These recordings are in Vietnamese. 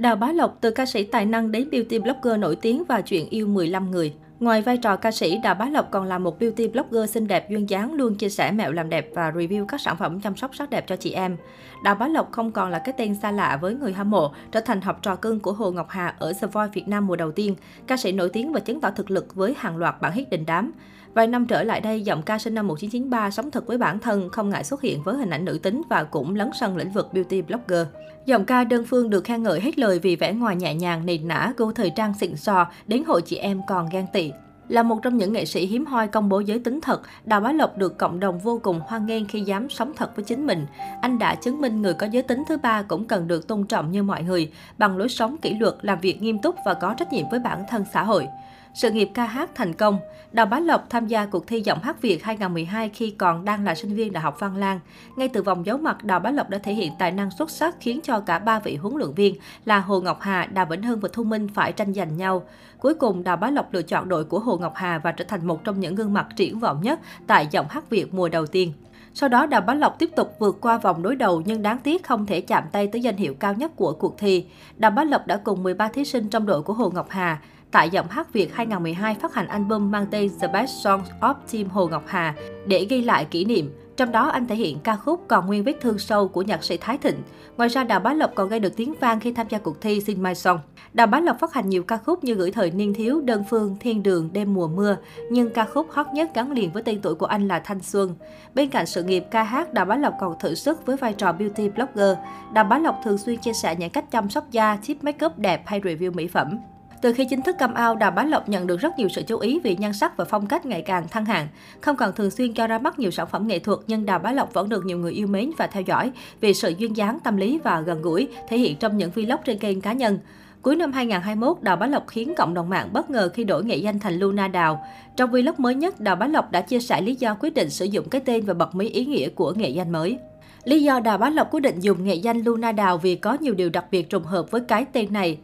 Đào Bá Lộc từ ca sĩ tài năng đến beauty blogger nổi tiếng và chuyện yêu 15 người. Ngoài vai trò ca sĩ, Đào Bá Lộc còn là một beauty blogger xinh đẹp duyên dáng luôn chia sẻ mẹo làm đẹp và review các sản phẩm chăm sóc sắc đẹp cho chị em. Đào Bá Lộc không còn là cái tên xa lạ với người hâm mộ, trở thành học trò cưng của Hồ Ngọc Hà ở The Voice Việt Nam mùa đầu tiên. Ca sĩ nổi tiếng và chứng tỏ thực lực với hàng loạt bản hit đình đám. Vài năm trở lại đây, giọng ca sinh năm 1993 sống thật với bản thân, không ngại xuất hiện với hình ảnh nữ tính và cũng lấn sân lĩnh vực beauty blogger. Giọng ca đơn phương được khen ngợi hết lời vì vẻ ngoài nhẹ nhàng, nền nã, gu thời trang xịn sò, đến hội chị em còn ghen tị. Là một trong những nghệ sĩ hiếm hoi công bố giới tính thật, Đào Bá Lộc được cộng đồng vô cùng hoan nghênh khi dám sống thật với chính mình. Anh đã chứng minh người có giới tính thứ ba cũng cần được tôn trọng như mọi người, bằng lối sống kỷ luật, làm việc nghiêm túc và có trách nhiệm với bản thân xã hội. Sự nghiệp ca hát thành công, Đào Bá Lộc tham gia cuộc thi giọng hát Việt 2012 khi còn đang là sinh viên Đại học Văn Lang. Ngay từ vòng giấu mặt, Đào Bá Lộc đã thể hiện tài năng xuất sắc khiến cho cả ba vị huấn luyện viên là Hồ Ngọc Hà, Đào Vĩnh Hưng và Thu Minh phải tranh giành nhau. Cuối cùng, Đào Bá Lộc lựa chọn đội của Hồ Ngọc Hà và trở thành một trong những gương mặt triển vọng nhất tại giọng hát Việt mùa đầu tiên. Sau đó, Đào Bá Lộc tiếp tục vượt qua vòng đối đầu nhưng đáng tiếc không thể chạm tay tới danh hiệu cao nhất của cuộc thi. Đào Bá Lộc đã cùng 13 thí sinh trong đội của Hồ Ngọc Hà tại giọng hát Việt 2012 phát hành album mang tên The Best Songs of Team Hồ Ngọc Hà để ghi lại kỷ niệm. Trong đó anh thể hiện ca khúc Còn nguyên vết thương sâu của nhạc sĩ Thái Thịnh. Ngoài ra Đào Bá Lộc còn gây được tiếng vang khi tham gia cuộc thi Sing My Song. Đào Bá Lộc phát hành nhiều ca khúc như Gửi thời niên thiếu, Đơn phương, Thiên đường, Đêm mùa mưa, nhưng ca khúc hot nhất gắn liền với tên tuổi của anh là Thanh Xuân. Bên cạnh sự nghiệp ca hát, Đào Bá Lộc còn thử sức với vai trò beauty blogger. Đào Bá Lộc thường xuyên chia sẻ những cách chăm sóc da, tip makeup đẹp hay review mỹ phẩm. Từ khi chính thức come out, Đào Bá Lộc nhận được rất nhiều sự chú ý vì nhan sắc và phong cách ngày càng thăng hạng. Không còn thường xuyên cho ra mắt nhiều sản phẩm nghệ thuật, nhưng Đào Bá Lộc vẫn được nhiều người yêu mến và theo dõi vì sự duyên dáng, tâm lý và gần gũi, thể hiện trong những vlog trên kênh cá nhân. Cuối năm 2021, Đào Bá Lộc khiến cộng đồng mạng bất ngờ khi đổi nghệ danh thành Luna Đào. Trong vlog mới nhất, Đào Bá Lộc đã chia sẻ lý do quyết định sử dụng cái tên và bật mí ý nghĩa của nghệ danh mới. Lý do Đào Bá Lộc quyết định dùng nghệ danh Luna Đào vì có nhiều điều đặc biệt trùng hợp với cái tên này.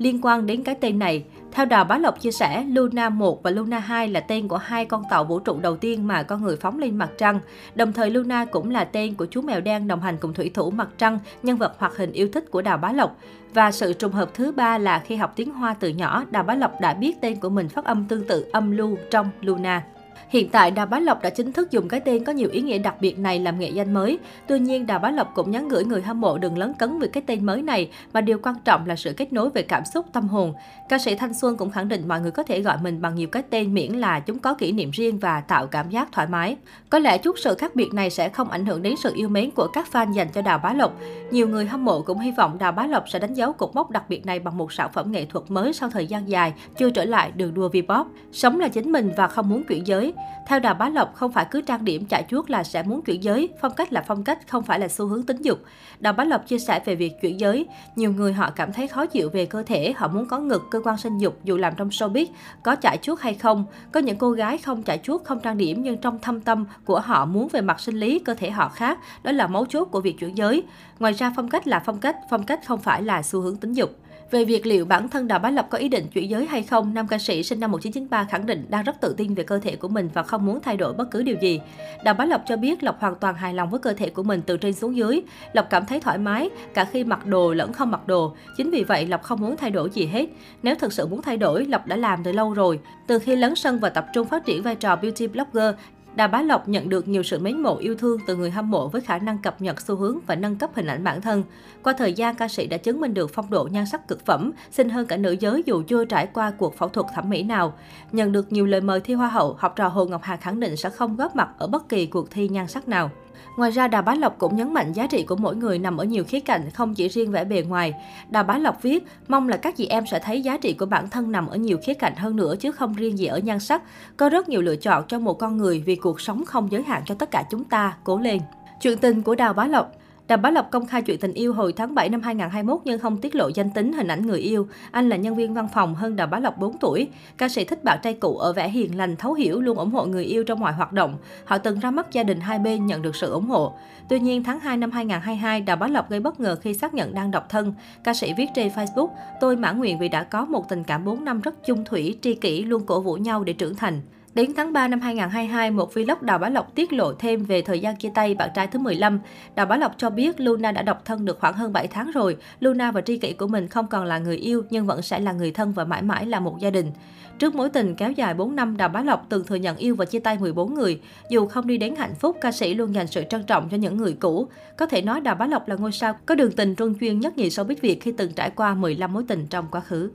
Liên quan đến cái tên này, theo Đào Bá Lộc chia sẻ, Luna 1 và Luna 2 là tên của hai con tàu vũ trụ đầu tiên mà con người phóng lên mặt trăng. Đồng thời Luna cũng là tên của chú mèo đen đồng hành cùng thủy thủ mặt trăng, nhân vật hoạt hình yêu thích của Đào Bá Lộc. Và sự trùng hợp thứ ba là khi học tiếng Hoa từ nhỏ, Đào Bá Lộc đã biết tên của mình phát âm tương tự âm Lu trong Luna. Hiện tại, Đào Bá Lộc đã chính thức dùng cái tên có nhiều ý nghĩa đặc biệt này làm nghệ danh mới. Tuy nhiên, Đào Bá Lộc cũng nhắn gửi người hâm mộ đừng lấn cấn vì cái tên mới này, mà điều quan trọng là sự kết nối về cảm xúc, tâm hồn. Ca sĩ Thanh Xuân cũng khẳng định mọi người có thể gọi mình bằng nhiều cái tên miễn là chúng có kỷ niệm riêng và tạo cảm giác thoải mái. Có lẽ chút sự khác biệt này sẽ không ảnh hưởng đến sự yêu mến của các fan dành cho Đào Bá Lộc. Nhiều người hâm mộ cũng hy vọng Đào Bá Lộc sẽ đánh dấu cột mốc đặc biệt này bằng một sản phẩm nghệ thuật mới sau thời gian dài chưa trở lại đường đua Vpop. Sống là chính mình và không muốn chuyển giới. Theo Đào Bá Lộc, không phải cứ trang điểm chạy chuốt là sẽ muốn chuyển giới, phong cách là phong cách, không phải là xu hướng tính dục. Đào Bá Lộc chia sẻ về việc chuyển giới, nhiều người họ cảm thấy khó chịu về cơ thể, họ muốn có ngực, cơ quan sinh dục dù làm trong showbiz, có chạy chuốt hay không. Có những cô gái không chạy chuốt, không trang điểm nhưng trong thâm tâm của họ muốn về mặt sinh lý, cơ thể họ khác, đó là mấu chốt của việc chuyển giới. Ngoài ra phong cách là phong cách, phong cách không phải là xu hướng tính dục. Về việc liệu bản thân Đào Bá Lộc có ý định chuyển giới hay không, nam ca sĩ sinh năm 1993 khẳng định đang rất tự tin về cơ thể của mình và không muốn thay đổi bất cứ điều gì. Đào Bá Lộc cho biết Lộc hoàn toàn hài lòng với cơ thể của mình từ trên xuống dưới. Lộc cảm thấy thoải mái, cả khi mặc đồ lẫn không mặc đồ. Chính vì vậy, Lộc không muốn thay đổi gì hết. Nếu thực sự muốn thay đổi, Lộc đã làm từ lâu rồi. Từ khi lấn sân và tập trung phát triển vai trò beauty blogger, Đà Bá Lộc nhận được nhiều sự mến mộ yêu thương từ người hâm mộ với khả năng cập nhật xu hướng và nâng cấp hình ảnh bản thân. Qua thời gian, ca sĩ đã chứng minh được phong độ nhan sắc cực phẩm, xinh hơn cả nữ giới dù chưa trải qua cuộc phẫu thuật thẩm mỹ nào. Nhận được nhiều lời mời thi Hoa hậu, học trò Hồ Ngọc Hà khẳng định sẽ không góp mặt ở bất kỳ cuộc thi nhan sắc nào. Ngoài ra, Đào Bá Lộc cũng nhấn mạnh giá trị của mỗi người nằm ở nhiều khía cạnh, không chỉ riêng vẻ bề ngoài. Đào Bá Lộc viết, mong là các chị em sẽ thấy giá trị của bản thân nằm ở nhiều khía cạnh hơn nữa chứ không riêng gì ở nhan sắc. Có rất nhiều lựa chọn cho một con người vì cuộc sống không giới hạn cho tất cả chúng ta, cố lên. Chuyện tình của Đào Bá Lộc Đào Bá Lộc công khai chuyện tình yêu hồi tháng 7 năm 2021 nhưng không tiết lộ danh tính hình ảnh người yêu. Anh là nhân viên văn phòng hơn Đào Bá Lộc 4 tuổi. Ca sĩ thích bạn trai cũ ở vẻ hiền lành, thấu hiểu, luôn ủng hộ người yêu trong mọi hoạt động. Họ từng ra mắt gia đình hai bên nhận được sự ủng hộ. Tuy nhiên, tháng 2 năm 2022, Đào Bá Lộc gây bất ngờ khi xác nhận đang độc thân. Ca sĩ viết trên Facebook, tôi mãn nguyện vì đã có một tình cảm 4 năm rất chung thủy, tri kỷ, luôn cổ vũ nhau để trưởng thành. Đến tháng 3 năm 2022, một vlog Đào Bá Lộc tiết lộ thêm về thời gian chia tay bạn trai thứ 15. Đào Bá Lộc cho biết Luna đã độc thân được khoảng hơn 7 tháng rồi. Luna và tri kỷ của mình không còn là người yêu nhưng vẫn sẽ là người thân và mãi mãi là một gia đình. Trước mối tình kéo dài 4 năm, Đào Bá Lộc từng thừa nhận yêu và chia tay 14 người. Dù không đi đến hạnh phúc, ca sĩ luôn dành sự trân trọng cho những người cũ. Có thể nói Đào Bá Lộc là ngôi sao có đường tình truân chuyên nhất nhì showbiz Việt khi từng trải qua 15 mối tình trong quá khứ.